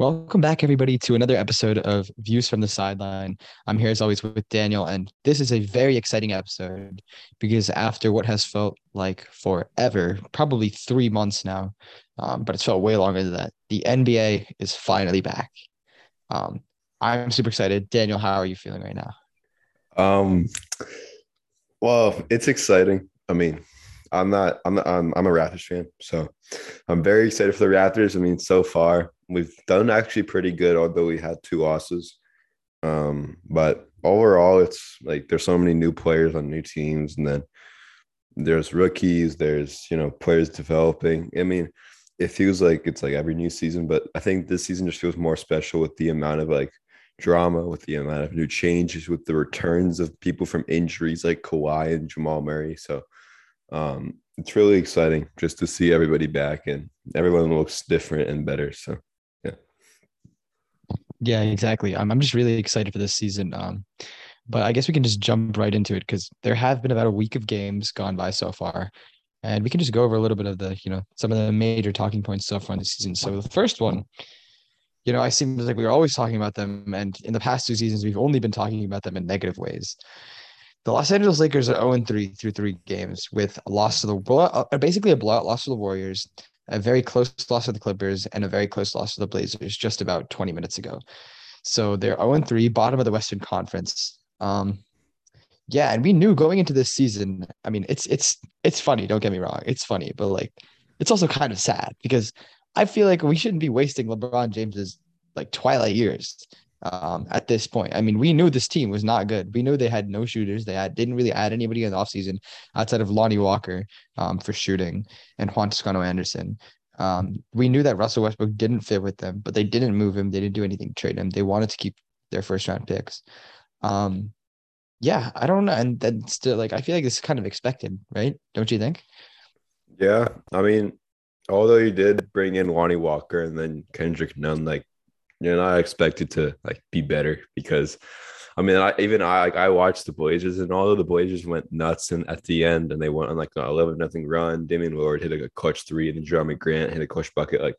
Welcome back, everybody, to another episode of Views from the Sideline. I'm here as always with Daniel, and this is a very exciting episode because after what has felt like forever, probably three months now, um, but it's felt way longer than that, the NBA is finally back. Um, I'm super excited. Daniel, how are you feeling right now? Um, well, it's exciting. I mean, I'm not. I'm. Not, I'm. I'm a Raptors fan, so I'm very excited for the Raptors. I mean, so far we've done actually pretty good, although we had two losses. Um, but overall, it's like there's so many new players on new teams, and then there's rookies. There's you know players developing. I mean, it feels like it's like every new season, but I think this season just feels more special with the amount of like drama, with the amount of new changes, with the returns of people from injuries like Kawhi and Jamal Murray. So um, it's really exciting just to see everybody back and everyone looks different and better. So, yeah. Exactly. I'm, I'm just really excited for this season. Um, but I guess we can just jump right into it because there have been about a week of games gone by so far. And we can just go over a little bit of the, you know, some of the major talking points so far in the season. So the first one, you know, I seem like we are always talking about them. And in the past two seasons, we've only been talking about them in negative ways. The Los Angeles Lakers are 0 3 through three games with a loss to the uh, basically a blowout loss to the Warriors, a very close loss to the Clippers, and a very close loss to the Blazers just about 20 minutes ago. So they're 0 3, bottom of the Western Conference. Um, yeah, and we knew going into this season. I mean, it's it's it's funny. Don't get me wrong, it's funny, but like, it's also kind of sad because I feel like we shouldn't be wasting LeBron James's like twilight years um, at this point. I mean, we knew this team was not good. We knew they had no shooters. They had, didn't really add anybody in the offseason outside of Lonnie Walker um, for shooting and Juan Toscano Anderson. Um, we knew that Russell Westbrook didn't fit with them, but they didn't move him. They didn't do anything to trade him. They wanted to keep their first round picks. Um, yeah, I don't know. And then still, like, I feel like this is kind of expected, right? Don't you think? Yeah. I mean, although you did bring in Lonnie Walker and then Kendrick Nunn, like, you're not expected to like be better because I mean, I, even I like I watched the Blazers, and all of the Blazers went nuts and at the end, and they went on like a eleven nothing run. Damian Lillard hit like a clutch three, and then Jerami Grant hit a clutch bucket. Like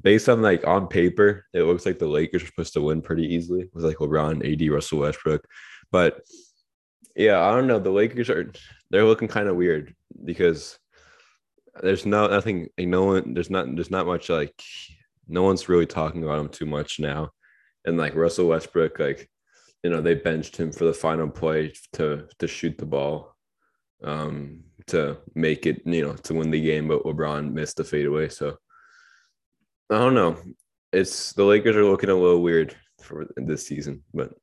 based on like on paper, it looks like the Lakers are supposed to win pretty easily with like LeBron, AD, Russell Westbrook. But yeah, I don't know. The Lakers are they're looking kind of weird because there's no nothing. Like, no one. There's not. There's not much like no one's really talking about him too much now. And like Russell Westbrook, like, you know, they benched him for the final play to to shoot the ball, um, to make it, you know, to win the game, but LeBron missed the fadeaway. So I don't know. It's the Lakers are looking a little weird for this season, but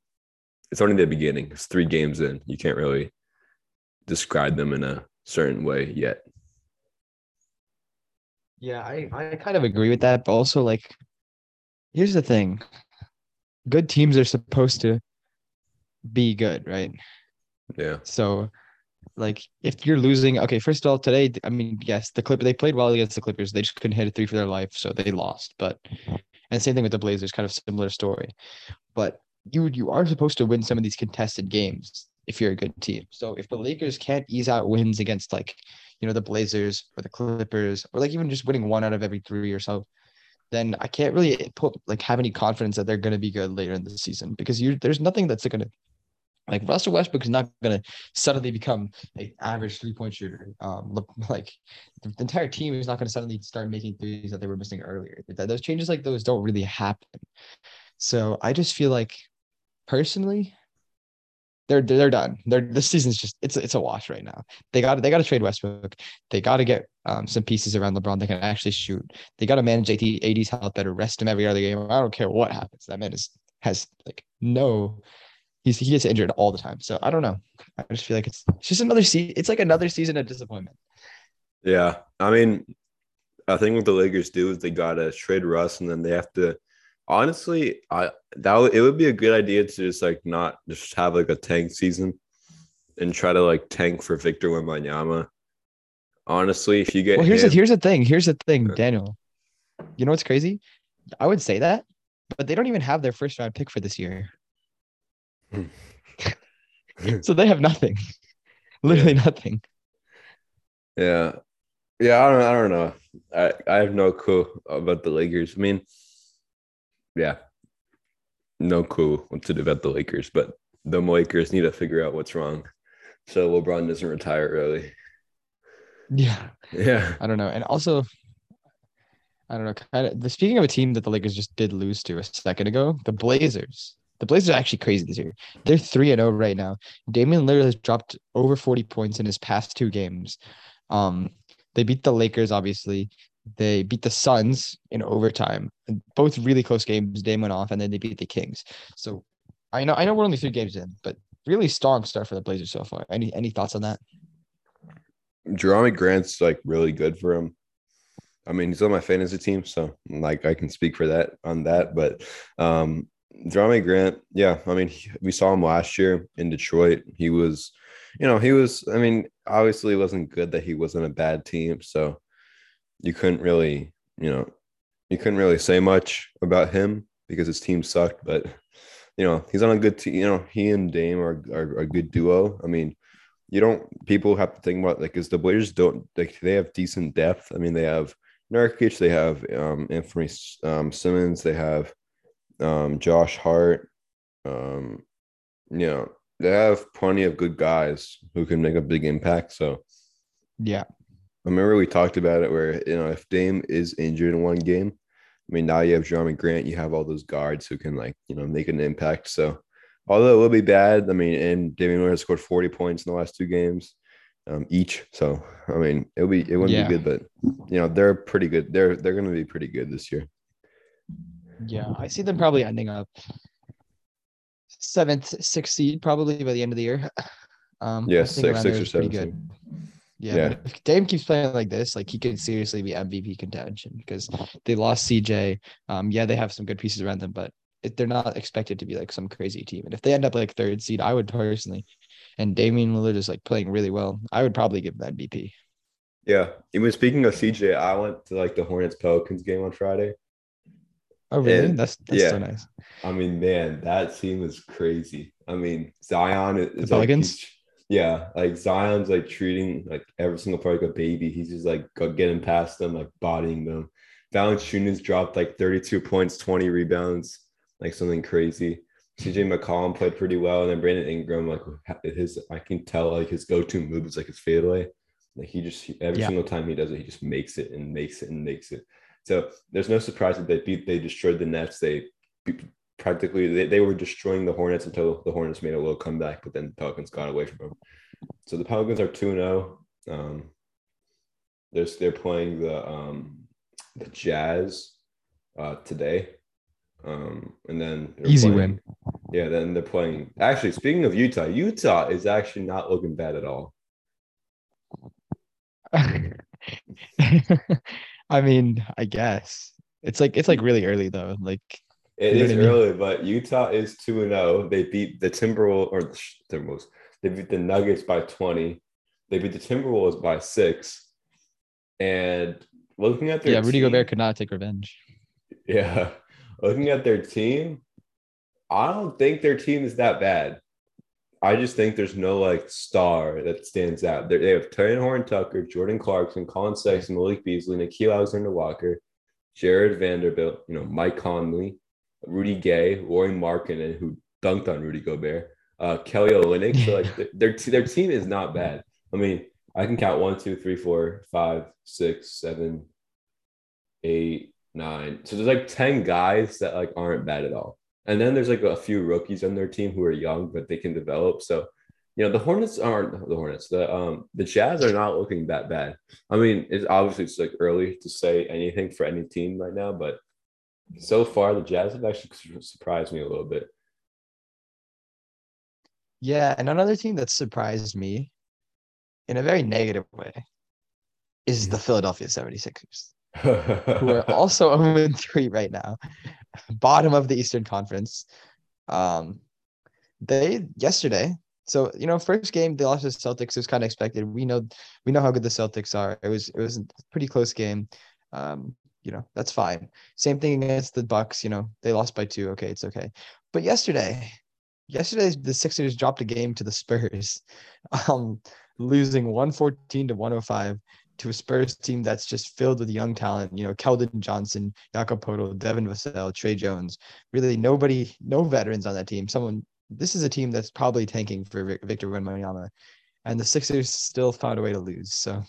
it's only the beginning. It's three games in. You can't really describe them in a certain way yet. Yeah, I, I kind of agree with that, but also like here's the thing. Good teams are supposed to be good, right? Yeah. So like if you're losing, okay, first of all, today, I mean, yes, the Clip they played well against the Clippers. They just couldn't hit a three for their life, so they lost. But and same thing with the Blazers, kind of similar story. But you you are supposed to win some of these contested games if you're a good team. So if the Lakers can't ease out wins against like you know, the Blazers or the Clippers, or like even just winning one out of every three or so, then I can't really put like have any confidence that they're going to be good later in the season because you there's nothing that's going to like Russell Westbrook is not going to suddenly become an average three point shooter. Um, like the entire team is not going to suddenly start making threes that they were missing earlier. Those changes like those don't really happen. So I just feel like personally, they're they're done. They're this season's just it's it's a wash right now. They got they got to trade Westbrook. They got to get um, some pieces around LeBron that can actually shoot. They got to manage AD, AD's health better. Rest him every other game. I don't care what happens. That man is has like no. He's he gets injured all the time. So I don't know. I just feel like it's, it's just another season. It's like another season of disappointment. Yeah, I mean, I think what the Lakers do is they gotta trade Russ, and then they have to honestly, I that would, it would be a good idea to just like not just have like a tank season and try to like tank for Victor Wembanyama. Honestly, if you get well, here's him, the here's the thing. Here's the thing, Daniel. You know what's crazy? I would say that, but they don't even have their first round pick for this year. Hmm. so they have nothing. Literally yeah. nothing. Yeah. Yeah, I don't I don't know. I, I have no clue about the Lakers. I mean, yeah, no clue what to do about the Lakers, but the Lakers need to figure out what's wrong. So LeBron doesn't retire early. Yeah. Yeah. I don't know. And also, I don't know. Kind of the speaking of a team that the Lakers just did lose to a second ago, the Blazers. The Blazers are actually crazy this year. They're three and zero right now. Damian Lillard has dropped over forty points in his past two games. Um, they beat the Lakers, obviously. They beat the Suns in overtime. Both really close games. Dame went off, and then they beat the Kings. So I know I know we're only three games in, but really strong start for the Blazers so far. Any any thoughts on that? Jerami Grant's like really good for him. I mean, he's on my fantasy team, so like I can speak for that on that. But um Jerami Grant, yeah, I mean, he, we saw him last year in Detroit. He was, you know, he was. I mean, obviously, it wasn't good that he wasn't a bad team, so you couldn't really, you know, you couldn't really say much about him because his team sucked. But you know, he's on a good team. You know, he and Dame are, are, a good duo. I mean, you don't people have to think about like because the Blazers don't like they have decent depth. I mean, they have Nurkic, they have um, Anthony um, Simons, they have um, Josh Hart. Um, you know, they have plenty of good guys who can make a big impact. So, yeah, remember we talked about it where you know if Dame is injured in one game, I mean now you have Jerami Grant, you have all those guards who can like you know make an impact. So, although it will be bad, I mean, and Damian Lillard scored forty points in the last two games. Um, each. So I mean, it'll be it wouldn't Yeah. be good, but you know they're pretty good. They're they're going to be pretty good this year. Yeah, I see them probably ending up seventh, sixth seed probably by the end of the year. Um, Yeah, six- six or seven good. Yeah, Yeah. but if Dame keeps playing like this, like he could seriously be MVP contention because they lost CJ. Um, yeah, they have some good pieces around them, but it, they're not expected to be like some crazy team. And if they end up like third seed, I would personally, and Damian Lillard is like playing really well, I would probably give them MVP. Yeah. Even speaking of CJ, I went to like the Hornets Pelicans game on Friday. Oh, really? And- that's that's so nice. I mean, man, that team is crazy. I mean, Zion is, like Pelicans? he's- yeah, like Zion's like treating like every single part like a baby. He's just like getting past them, like bodying them. Valanciunas dropped like 32 points, 20 rebounds, like something crazy. CJ McCollum played pretty well, and then Brandon Ingram, like his, I can tell like his go-to move is like his fadeaway. Like he just every Yeah. single time he does it, he just makes it and makes it and makes it. So there's no surprise that they beat, they destroyed the Nets. They practically they, they were destroying the Hornets until the Hornets made a little comeback, but then the Pelicans got away from them. So the Pelicans are 2 0. Um, they're, they're playing the um, the Jazz uh, today. Um, and then Easy playing- win. Yeah, then they're playing. Actually, speaking of Utah, Utah is actually not looking bad at all. I mean, I guess it's like it's like really early though. Like It You know is I mean? early, but Utah is 2 and 0. They beat the Timberwolves or the Timberwolves. They beat the Nuggets by 20. They beat the Timberwolves by 6. And looking at their yeah, Rudy team, Gobert could not take revenge. Yeah. Looking at their team, I don't think their team is that bad. I just think there's no like star that stands out. They're, they have Terry Horn Tucker, Jordan Clarkson, Collin Sexton, Malik Beasley, Nickeil Alexander Walker, Jarred Vanderbilt, you know, Mike Conley, Rudy Gay, Roy Markkanen, who dunked on Rudy Gobert, uh, Kelly Olynyk. So like their their, team is not bad. I mean, I can count one, two, three, four, five, six, seven, eight, nine. So there's like 10 guys that like aren't bad at all. And then there's like a few rookies on their team who are young, but they can develop. So, you know, the Hornets aren't the Hornets. The um the Jazz are not looking that bad. I mean, it's obviously it's like early to say anything for any team right now, but so far the Jazz have actually surprised me a little bit. Yeah, and another team that surprised me in a very negative way is the Philadelphia 76ers, who are also 0 3 right now, bottom of the Eastern Conference. Um, they yesterday, so you know, first game they lost to the Celtics. It was kind of expected. We know we know how good the Celtics are. It was it was a pretty close game. Um, you know, that's fine. Same thing against the Bucks. You know, they lost by two. Okay, it's okay. But yesterday, yesterday the Sixers dropped a game to the Spurs, um, losing 114 to 105. to a Spurs team that's just filled with young talent. You know, Keldon Johnson, Jakob Poeltl, Devin Vassell, Tre Jones. Really, nobody, no veterans on that team. Someone. This is a team that's probably tanking for Victor Wembanyama, and the Sixers still found a way to lose. So,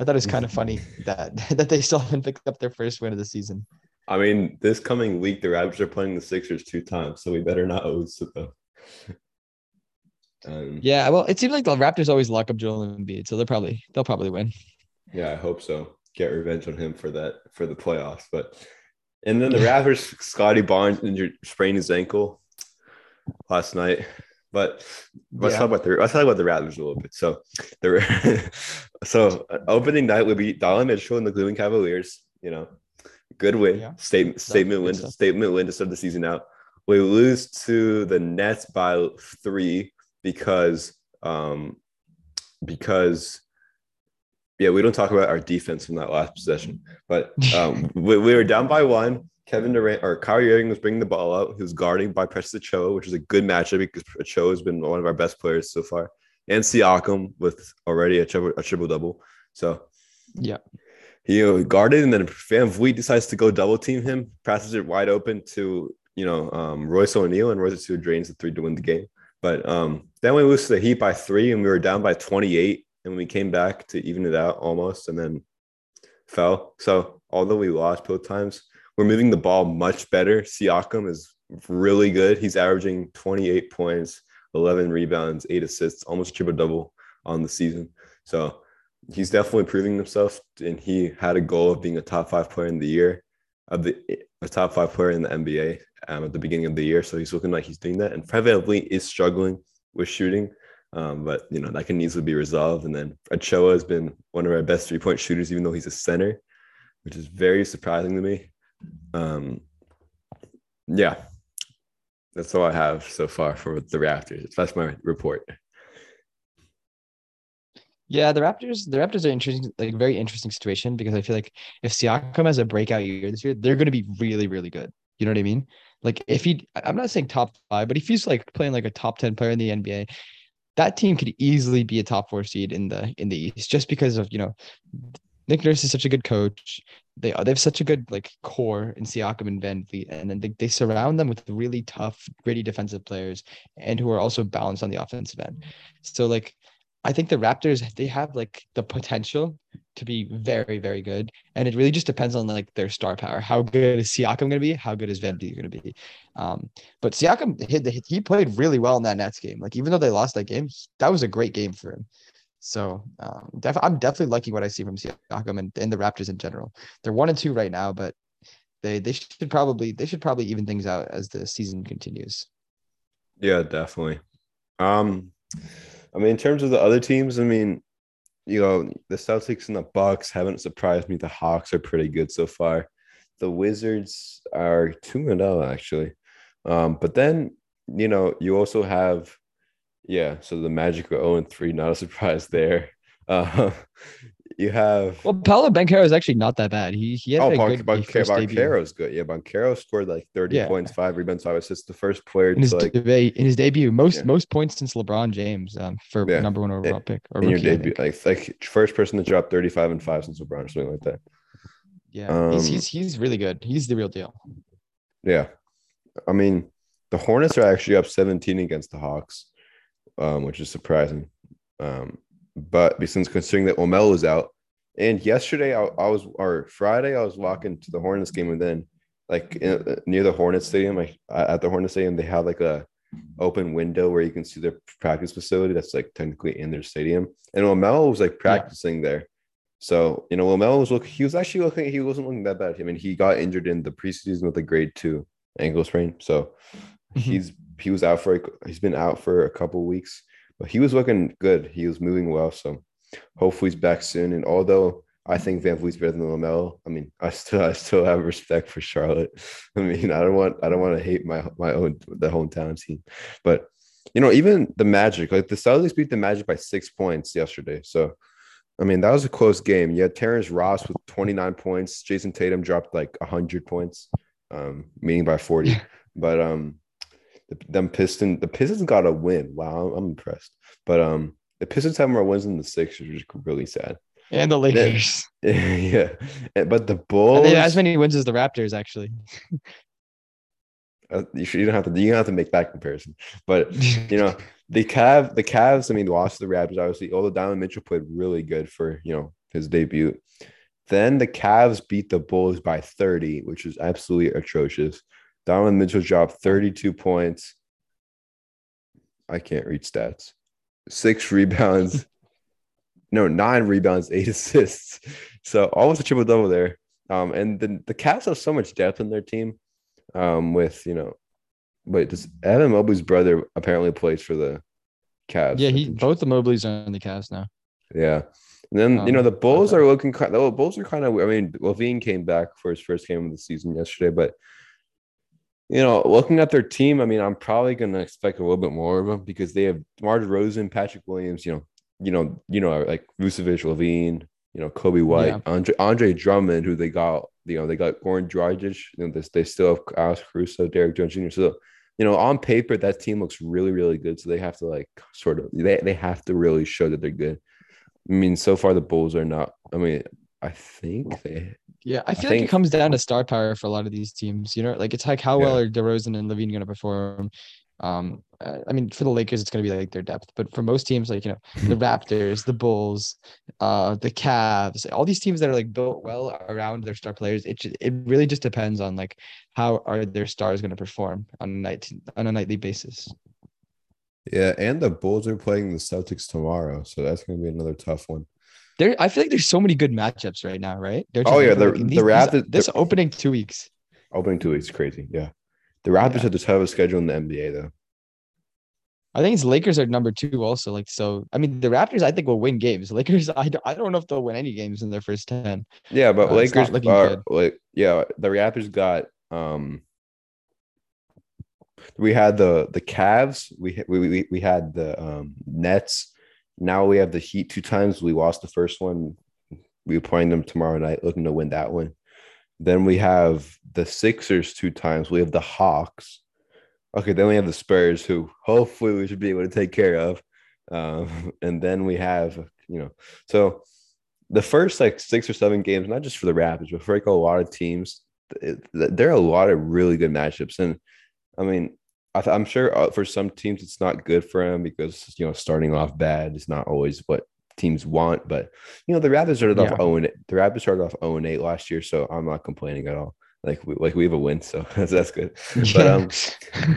I thought it was kind of funny that that they still haven't picked up their first win of the season. I mean, this coming week, the Raptors are playing the Sixers two times, so we better not lose to them. Um, yeah, well, it seems like the Raptors always lock up Joel Embiid, so they'll probably they'll probably win. Yeah, I hope so. Get revenge on him for that for the playoffs. But and then the Raptors, Scottie Barnes injured, sprained his ankle last night. But let's yeah. talk about the let's talk about the Raptors a little bit. So the so opening night would be Donovan Mitchell and the Cleveland Cavaliers. You know, good win, yeah. statement statement win, statement win to start the season out. We lose to the Nets by three because um because yeah, we don't talk about our defense from that last possession, but um, we, we, were down by one. Kevin Durant or Kyrie Irving was bringing the ball out. He was guarding by Precious Achiuwa, which is a good matchup because Achiuwa has been one of our best players so far, and Siakam with already a triple, a triple double. So yeah, he guarded, and then VanVleet decides to go double team him, passes it wide open to you know um, Royce O'Neale, and Royce O'Neale drains the three to win the game. But um, then we lose to the Heat by three, and we were down by 28. And we came back to even it out almost, and then fell. So although we lost both times, we're moving the ball much better. Siakam is really good. He's averaging 28 points, 11 rebounds, eight assists, almost triple double on the season. So he's definitely proving himself. And he had a goal of being a top five player in the year, of the a top five player in the NBA um, at the beginning of the year. So he's looking like he's doing that. And VanVleet is struggling with shooting, um, but you know that can easily be resolved. And then Achiuwa has been one of our best three point shooters, even though he's a center, which is very surprising to me. Um, yeah, that's all I have so far for the Raptors. That's my report. Yeah, the Raptors, the Raptors are interesting, like very interesting situation because I feel like if Siakam has a breakout year this year, they're going to be really, really good. You know what I mean? Like if he, I'm not saying top five, but if he's like playing like a top ten player in the NBA, that team could easily be a top four seed in the in the East just because of you know Nick Nurse is such a good coach. They they have such a good like core in Siakam and VanVleet, and then they, they surround them with really tough, gritty defensive players, and who are also balanced on the offensive end. So like I think the Raptors they have like the potential to be very very good, and it really just depends on like their star power. How good is Siakam going to be? How good is VanVleet going to be? Um, but Siakam he, he played really well in that Nets game. Like even though they lost that game, that was a great game for him. So um, def- I'm definitely liking what I see from Siakam and, and the Raptors in general. They're one and two right now, but they they should probably they should probably even things out as the season continues. Yeah, definitely. Um I mean, in terms of the other teams, I mean, you know, the Celtics and the Bucks haven't surprised me. The Hawks are pretty good so far. The Wizards are two and zero oh, actually, um, but then you know you also have, yeah. So the Magic are zero oh and three. Not a surprise there. Uh, you have well, Paolo Banchero is actually not that bad. He he had oh, a good Banchero, is good. Yeah, Banchero scored like thirty yeah. points, five rebounds, five assists. The first player in his like, debate in his debut, most yeah. most points since LeBron James um, for yeah. number one overall pick. Or in rookie, your debut, like like first person to drop thirty five and five since LeBron or something like that. Yeah, um, he's, he's he's really good. He's the real deal. Yeah, I mean, the Hornets are actually up seventeen against the Hawks, um, which is surprising. Um, but since considering that Omel is out, and yesterday I, I, was or Friday I was walking to the Hornets game, and then like in, uh, near the Hornets stadium, like at the Hornets stadium, they have like a open window where you can see their practice facility that's like technically in their stadium. And Omel was like practicing yeah. there. So, you know, Omel was looking, he was actually looking, he wasn't looking that bad. I mean, he got injured in the preseason with a grade two ankle sprain. So mm-hmm. he's, he was out for, he's been out for a couple weeks but he was looking good. He was moving well. So hopefully he's back soon. And although I think VanVleet's better than Lamelo, I mean, I still I still have respect for Charlotte. I mean, I don't want I don't want to hate my my own the hometown team, but you know, even the Magic, like the Celtics beat the Magic by six points yesterday. So I mean, that was a close game. You had Terrence Ross with 29 points. Jayson Tatum dropped like 100 points, um, meaning by 40. but um, the, them Piston, the Pistons got a win. Wow, I'm impressed. But um, the Pistons have more wins than the Sixers, which is really sad. and the Lakers. yeah, but the Bulls. They have as many wins as the Raptors, actually. Uh, you, should, you don't have to. You don't have to make that comparison. But you know, the Cav, the Cavs. I mean, lost to the Raptors. Obviously, although Donovan Mitchell played really good for you know his debut. Then the Cavs beat the Bulls by 30, which is absolutely atrocious. Donovan Mitchell dropped 32 points. I can't read stats. Six rebounds. no, nine rebounds, eight assists. So almost a triple double there. Um, and the, the Cavs have so much depth in their team. Um, with you know, wait, does Evan Mobley's brother apparently plays for the Cavs? Yeah, he both the Mobleys are in the Cavs now. Yeah. And then Um, you know the Bulls are looking kind. The Bulls are kind of. I mean, LaVine came back for his first game of the season yesterday, but you know, looking at their team, I mean, I'm probably going to expect a little bit more of them because they have DeMar DeRozan, Patrick Williams. You know, you know, you know, like Vucevic, LaVine. You know, Coby White, Yeah. Andre Andre Drummond, who they got. You know, they got Goran Dragic. You know, they, they still have Alex Caruso, Derrick Jones Jr. So you know, on paper, that team looks really, really good. So they have to like sort of they, they have to really show that they're good. I mean, so far the Bulls are not. I mean, I think they. Yeah, I I feel like it comes down to star power for a lot of these teams. You know, like it's like how well are DeRozan and LaVine going to perform? Um, uh, I mean, for the Lakers, it's going to be like their depth, but for most teams, like you know, the Raptors, the Bulls, uh, the Cavs, all these teams that are like built well around their star players, it it really just depends on like how are their stars going to perform on a night on a nightly basis. Yeah, and the Bulls are playing the Celtics tomorrow, so that's going to be another tough one. There, I feel like there's so many good matchups right now, right? You Oh, yeah, the- the these- Raptors- This the- opening two weeks. Opening two weeks, crazy. Yeah, the Raptors Yeah. have the toughest schedule in the NBA, though. I think it's Lakers are number two also. Like so, I mean the Raptors I think will win games. Lakers I don't, I don't know if they'll win any games in their first ten. Yeah, but Uh, Lakers are good. like yeah, the Raptors got um we had the the Cavs, we we we, we had the um Nets. Now we have the Heat two times. We lost the first one. We're playing them tomorrow night, looking to win that one. Then we have the Sixers two times. We have the Hawks. Okay, then we have the Spurs, who hopefully we should be able to take care of. Um, and then we have, you know, so the first like six or seven games, not just for the Raptors, but for like a lot of teams, are a lot of really good matchups. And I mean, I th- I'm sure uh, for some teams it's not good for them because you know starting off bad is not always what teams want. But you know the Raptors started Yeah. off 0 and the Raptors started off 0 and 8 last year, so I'm not complaining at all. Like we like we have a win, so that's, that's good. But um,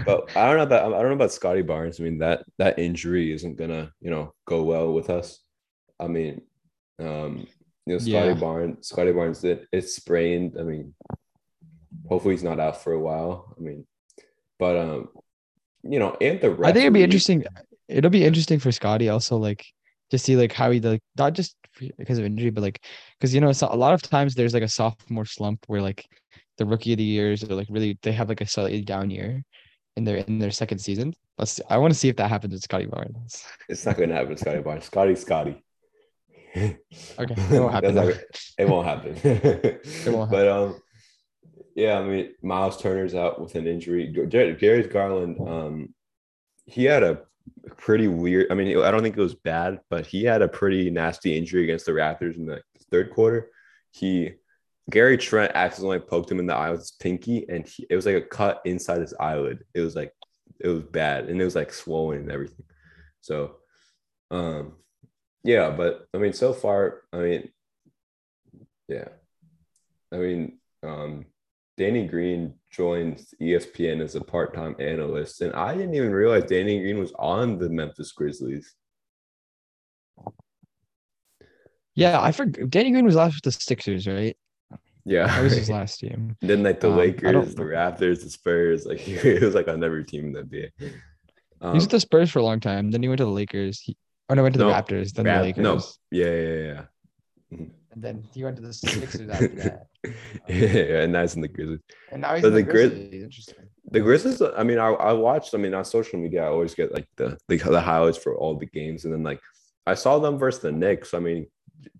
but I don't know about I don't know about Scottie Barnes. I mean that that injury isn't gonna you know go well with us. I mean, um, you know Scottie Yeah. Barnes, Scottie Barnes did it's sprained. I mean, hopefully he's not out for a while. I mean, but um, you know, and the I think it'd be interesting. It'll be interesting for Scottie also, like to see like how he like not just because of injury, but like because you know so a lot of times there's like a sophomore slump where like the rookie of the years are like really they have like a slightly down year in their in their second season. Let's I want to see if that happens with Scottie Barnes. It's not gonna happen, with Scottie Barnes. Scottie, Scottie. Okay, it won't happen. It won't happen. it won't But um, yeah, I mean, Miles Turner's out with an injury. Gar- Gary Garland, um, he had a pretty weird. I mean, I don't think it was bad, but he had a pretty nasty injury against the Raptors in the third quarter. He Gary Trent accidentally poked him in the eye with his pinky, and he, it was like a cut inside his eyelid. It was like it was bad, and it was like swollen and everything. So, um, yeah, but I mean, so far, I mean, yeah, I mean, um, Danny Green joined E ESPN as a part-time analyst, and I didn't even realize Danny Green was on the Memphis Grizzlies. Yeah, I forgot. Danny Green was last with the Sixers, right? Yeah, That was his last team. then like the Um, Lakers, the Raptors, the Spurs, like it was like on every team in the NBA. he Um, was with the Spurs for a long time. Then he went to the Lakers. He, oh no, went to the No, Raptors. Then Rap- the Lakers. no, yeah, yeah, yeah. And then he went to the Sixers after that. Um, yeah, and that's in the Grizzlies. And now he's So in the the Grizz- Grizzlies. Interesting. The Grizzlies, I mean, I, I watched, I mean, on social media, I always get like the, the the highlights for all the games. And then like I saw them versus the Knicks. I mean,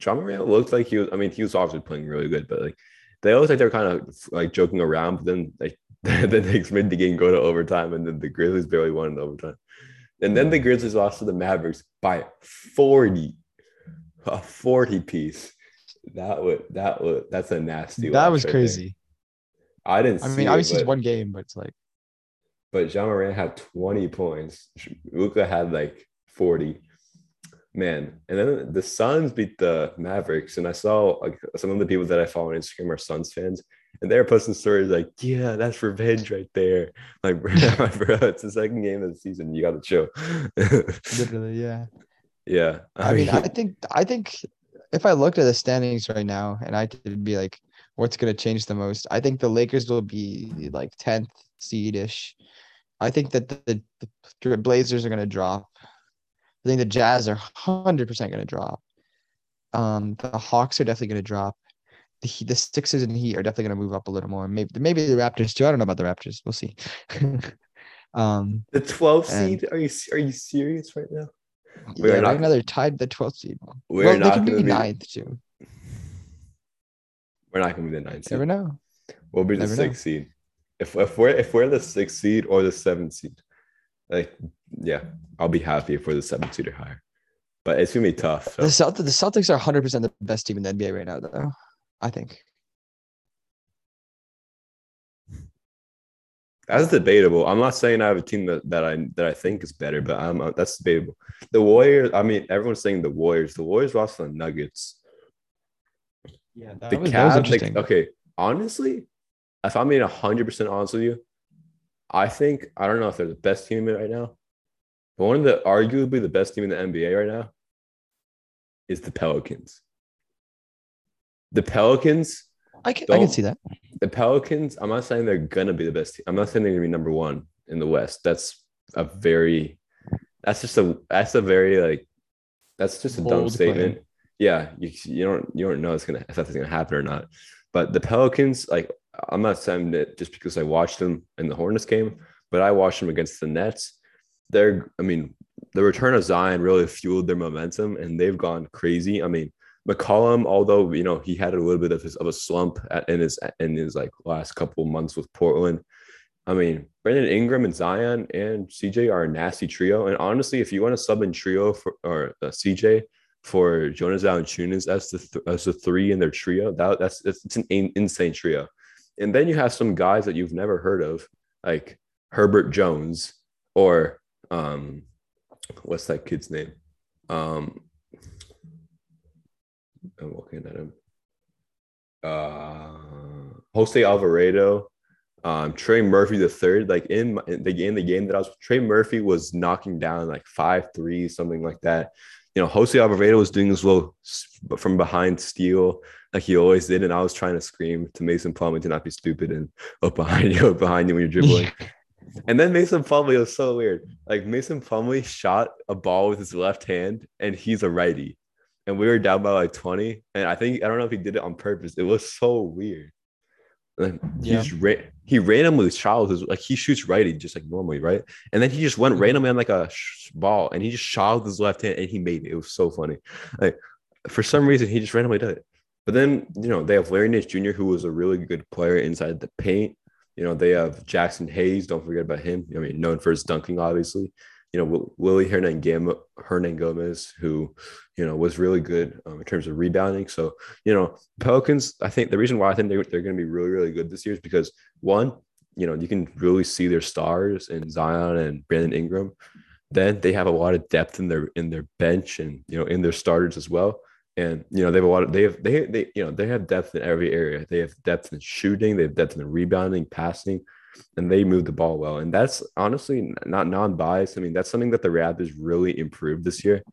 Ja Morant looked like he was, I mean, he was obviously playing really good, but like they always like they're kind of like joking around, but then like the Knicks made the game go to overtime, and then the Grizzlies barely won in overtime. And then the Grizzlies lost to the Mavericks by 40. a 40 piece. That would that would that's a nasty. That was right there. crazy. I didn't. I mean, it, obviously but, it's one game, but it's like but John Moran had 20 points. Luka had like 40. Man, and then the Suns beat the Mavericks, and I saw like some of the people that I follow on Instagram are Suns fans, and they're posting stories like, "Yeah, that's revenge right there." Like, bro, bro it's the second game of the season. You got to chill. literally, yeah. yeah, I mean, I think I think if I looked at the standings right now and I could be like, what's gonna change the most? I think the Lakers will be like tenth seed ish. I think that the, the Blazers are gonna drop. I think the Jazz are hundred percent gonna drop. Um, the Hawks are definitely gonna drop. The the Sixers and Heat are definitely gonna move up a little more. Maybe maybe the Raptors too. I don't know about the Raptors. We'll see. um, the 12th and- seed. Are you are you serious right now? Yeah, We're right not- now they're tied the twelfth seed. We're well, they not could gonna be be. ninth too. We're not gonna be the ninth seed. Never know. We'll be the Never know. sixth seed. If if we're if we're the sixth seed or the seventh seed, like yeah, I'll be happy if we're the seventh seed or higher. But it's gonna be tough. The so- Celtics, the Celtics are 100 percent the best team in the NBA right now, though. I think. That's debatable. I'm not saying I have a team that, that I that I think is better, but I'm uh, that's debatable. The Warriors. I mean, everyone's saying the Warriors. The Warriors lost to the Nuggets. Yeah, The Cavs. Like, okay, honestly, if I'm being hundred percent honest with you, I think I don't know if they're the best team right now, but one of the arguably the best team in the NBA right now is the Pelicans. The Pelicans I can, I can see that. the Pelicans, I'm not saying they're gonna be the best team. I'm not saying they're gonna be number one in the West. That's a very that's just a that's a very like that's just a dumb statement. claim. Yeah, you, you don't you don't know it's gonna if that's gonna happen or not. But the Pelicans, like I'm not saying that just because I watched them in the Hornets game, but I watched them against the Nets. They're I mean, the return of Zion really fueled their momentum and they've gone crazy. I mean, McCollum, although you know he had a little bit of his of a slump at, in his in his like last couple months with Portland. I mean, Brandon Ingram and Zion and CJ are a nasty trio. And honestly, if you want to sub in trio for or uh, CJ for Jonas Valanciunas as the th- as the three in their trio, that that's it's, an in- insane trio. And then you have some guys that you've never heard of, like Herbert Jones or um, what's that kid's name? Um, I'm looking at him. Uh, Jose Alvarado, um, Trey Murphy the third. Like in, my, in the game, the game that I was Trey Murphy was knocking down like five threes, something like that. You know, Jose Alvarado was doing this little from behind steal like he always did, and I was trying to scream to Mason Plumlee to not be stupid and up behind you, up behind you when you're dribbling. And then Mason Plumlee was so weird. Like Mason Plumlee shot a ball with his left hand, and he's a righty. And we were down by like 20. And I think I don't know if he did it on purpose. It was so weird. Like he Yeah. just ran, he randomly his like he shoots righty just like normally, right? And then he just went mm-hmm. randomly on like a sh- ball and he just shot with his left hand and he made it. It was so funny. Like for some reason he just randomly did it. But then you know they have Larry Nance Jr. who was a really good player inside the paint. You know they have Jaxson Hayes. Don't forget about him. I mean, known for his dunking, obviously. You know Willy Hernan Hernan Gomez, who you know was really good um, in terms of rebounding. So you know Pelicans. I think the reason why I think they're, they're going to be really really good this year is because one, you know, you can really see their stars in Zion and Brandon Ingram. Then they have a lot of depth in their in their bench and you know in their starters as well and you know they have a lot of they have they they you know they have depth in every area. They have depth in shooting, they have depth in rebounding, passing, and they move the ball well. And that's honestly not non-biased. I mean, that's something that the Raptors really improved this year.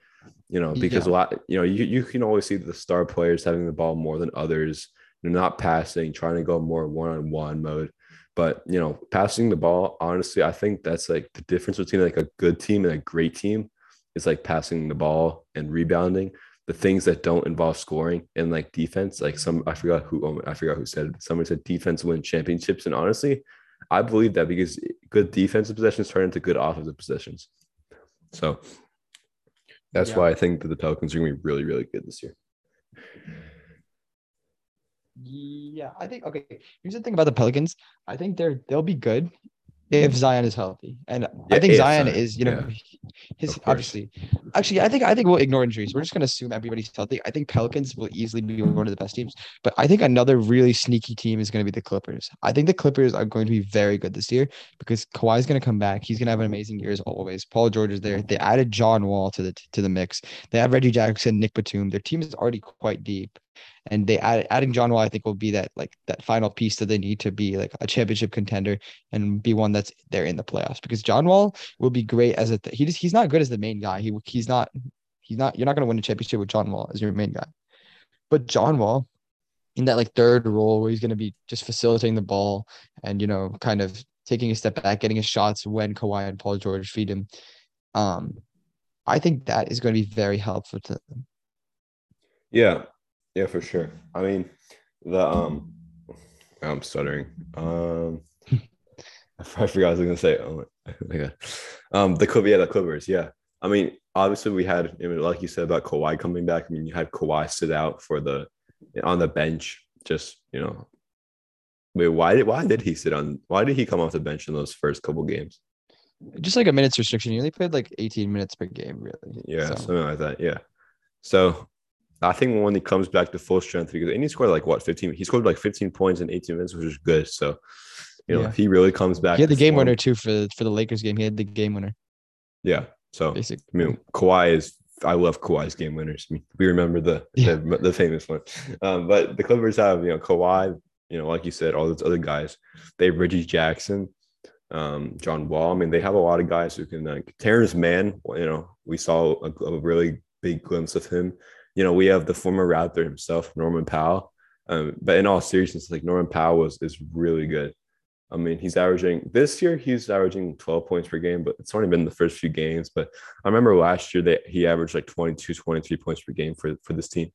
You know, because a lot you know you you can always see the star players having the ball more than others. They're not passing, trying to go more one-on-one mode. But you know, passing the ball, honestly, I think that's like the difference between like a good team and a great team is like passing the ball and rebounding the things that don't involve scoring and like defense like some i forgot who oh, i forgot who said it. someone said defense win championships and honestly i believe that because good defensive possessions turn into good offensive possessions so that's Yeah. why i think that the pelicans are going to be really really good this year Yeah, I think okay. Here's the thing about the Pelicans. I think they're they'll be good if Zion is healthy, and I think Zion Zion, is you know his obviously. Actually, I think I think we'll ignore injuries. We're just gonna assume everybody's healthy. I think Pelicans will easily be one of the best teams. But I think another really sneaky team is gonna be the Clippers. I think the Clippers are going to be very good this year because Kawhi's gonna come back. He's gonna have an amazing year as always. Paul George is there. They added John Wall to the to the mix. They have Reggie Jackson, Nick Batum. Their team is already quite deep. And they add, adding John Wall, I think, will be that like that final piece that they need to be like a championship contender and be one that's there in the playoffs. Because John Wall will be great as a th- he just he's not good as the main guy. He he's not he's not you're not going to win a championship with John Wall as your main guy. But John Wall in that like third role where he's going to be just facilitating the ball and you know kind of taking a step back, getting his shots when Kawhi and Paul George feed him. Um, I think that is going to be very helpful to them. Yeah, yeah, for sure. I mean, the um, I'm stuttering. Um, I forgot what I was gonna say. Oh my god. Um, the Clippers, yeah, the Clippers, yeah. I mean, obviously we had, I mean, like you said about Kawhi coming back. I mean, you had Kawhi sit out for the on the bench. Just you know, wait, why did why did he sit on? Why did he come off the bench in those first couple games? Just like a minutes restriction. He only played like 18 minutes per game, really. Yeah, So- something like that. Yeah. So I think when he comes back to full strength, because and he scored like what 15, he scored like 15 points in 18 minutes, which is good. So you know, Yeah. if he really comes back, He had the game form- winner too for for the Lakers game. He had the game winner, Yeah. So I basically. mean, Kawhi is. I love Kawhi's game winners. I we remember the, Yeah. the the famous one. Um, but the Clippers have you know Kawhi, you know, like you said, all those other guys. They have Reggie Jackson, um, John Wall. I mean, they have a lot of guys who can like Terance Mann. You know, we saw a, a really big glimpse of him. You know, we have the former Raptor himself, Norman Powell. Um, but in all seriousness, like Norman Powell was is really good. I mean, he's averaging this year, he's averaging 12 points per game, but it's only been the first few games. But I remember last year that he averaged like 22, 23 points per game for, for this team,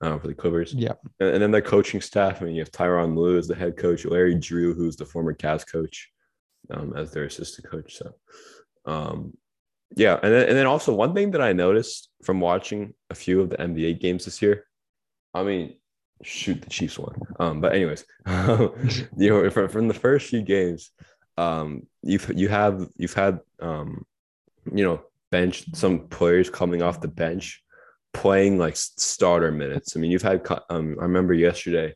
uh, for the Clippers. Yeah. And, and then their coaching staff, I mean, you have Tyronn Lue as the head coach, Larry Drew, who's the former Cavs coach, um, as their assistant coach. So, um, yeah. And then, and then also one thing that I noticed from watching a few of the NBA games this year, I mean, shoot, the Chiefs won. Um, but anyways, you know, from, from the first few games, um, you've you have you've had um, you know, bench some players coming off the bench playing like starter minutes. I mean, you've had um, I remember yesterday,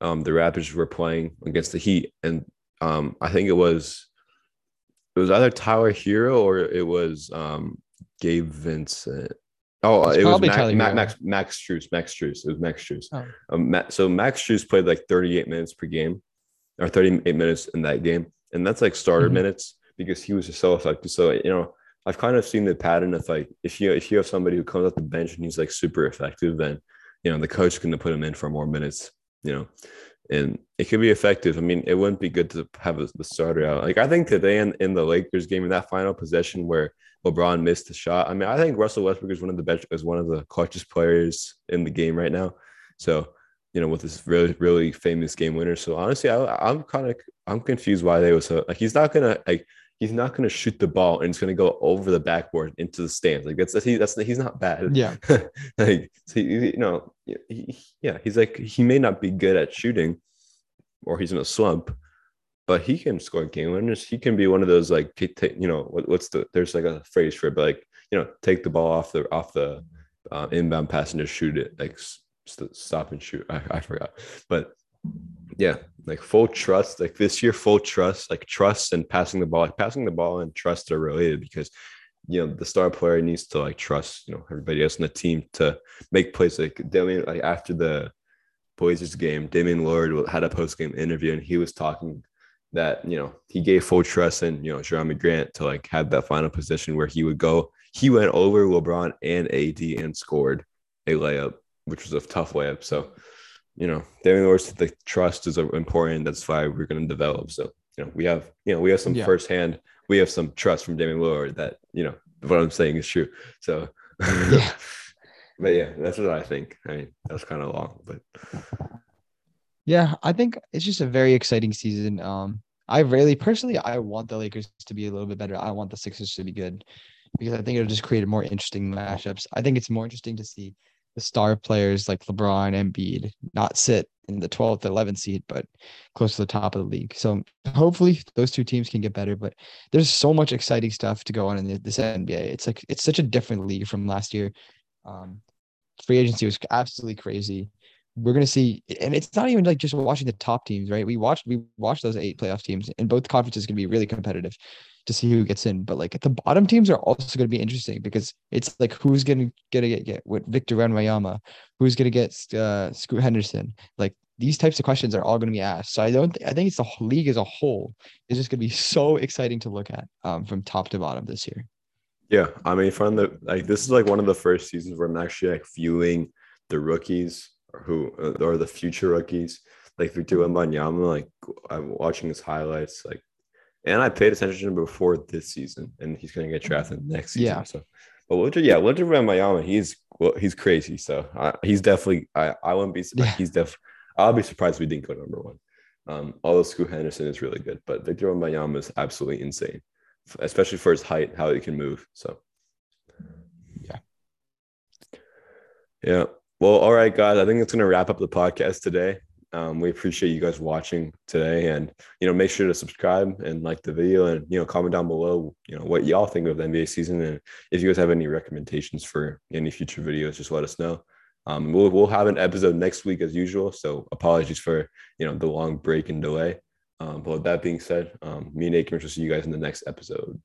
um, the Raptors were playing against the Heat, and um, I think it was it was either Tyler Herro or it was um, Gabe Vincent. Oh, It's it was probably Max, Max. Max Max Strus. Max Strus. It was Max Strus. Oh. Um, so Max Strus played like 38 minutes per game, or 38 minutes in that game, and that's like starter Mhm. minutes because he was just so effective. So you know, I've kind of seen the pattern of like if you if you have somebody who comes off the bench and he's like super effective, then you know the coach is going to put him in for more minutes. You know, and it could be effective. I mean, it wouldn't be good to have the starter out. Like I think today in, in the Lakers game in that final possession where LeBron missed the shot. I mean, I think Russell Westbrook is one of the best, is one of the clutchest players in the game right now. So, you know, with this really, really famous game winner. So honestly, I, I'm kind of, I'm confused why they was so like he's not gonna like he's not gonna shoot the ball and it's gonna go over the backboard into the stands. Like that's that's he, that's he's not bad. Yeah. like so, you know, he, yeah, he's like he may not be good at shooting, or he's in a slump, but he can score game winners. He can be one of those like you know what, what's the there's like a phrase for it, but like you know take the ball off the off the uh, inbound pass and just shoot it like st- stop and shoot. I, I forgot, but yeah, like full trust. Like this year, full trust. Like trust and passing the ball. Like passing the ball and trust are related because you know the star player needs to like trust you know everybody else in the team to make plays. Like Damian, like after the Blazers game, Damian Lillard had a post game interview and he was talking that you know he gave full trust in you know Jerami Grant to like have that final position where he would go. He went over LeBron and AD and scored a layup, which was a tough layup. So you know, Damian Lillard's the trust is important. That's why we're going to develop. So you know, we have you know we have some Yeah. firsthand. We have some trust from Damian Lillard that you know what I'm saying is true. So. Yeah. But yeah, that's what I think. I mean, that's kind of long, but Yeah, I think it's just a very exciting season. Um, I really personally I want the Lakers to be a little bit better. I want the Sixers to be good because I think it'll just create more interesting matchups. I think it's more interesting to see the star players like LeBron and Embiid not sit in the 12th, 11th seed, but close to the top of the league. So hopefully those two teams can get better. But there's so much exciting stuff to go on in this NBA. It's like it's such a different league from last year. Um, free agency was absolutely crazy. We're gonna see, and it's not even like just watching the top teams, right? We watched we watched those eight playoff teams, and both conferences can be really competitive to see who gets in. But like the bottom teams are also going to be interesting because it's like who's going to get get get with Victor Wembanyama, who's going to get uh, Scoot Henderson. Like these types of questions are all going to be asked. So I don't. Th- I think it's the league as a whole is just going to be so exciting to look at um, from top to bottom this year. Yeah, I mean, from the like, this is like one of the first seasons where I'm actually like viewing the rookies who uh, or the future rookies, like Victor Wembanyama. Like I'm watching his highlights, like, and I paid attention to him before this season, and he's gonna get drafted next season. Yeah. So, but Victor, yeah, Victor Wembanyama, he's well, he's crazy. So uh, he's definitely. I I wouldn't be. Yeah. He's def. I'll be surprised if we didn't go number one. Um, although Scoot Henderson is really good, but Victor Wembanyama is absolutely insane especially for his height, how he can move. So, Yeah. Yeah. Well, all right, guys. I think it's going to wrap up the podcast today. Um, we appreciate you guys watching today, and you know, make sure to subscribe and like the video, and you know, comment down below, you know, what y'all think of the NBA season, and if you guys have any recommendations for any future videos, just let us know. Um, we'll we'll have an episode next week as usual. So apologies for you know the long break and delay. Um, but with that being said, um, me and Nate can see you guys in the next episode.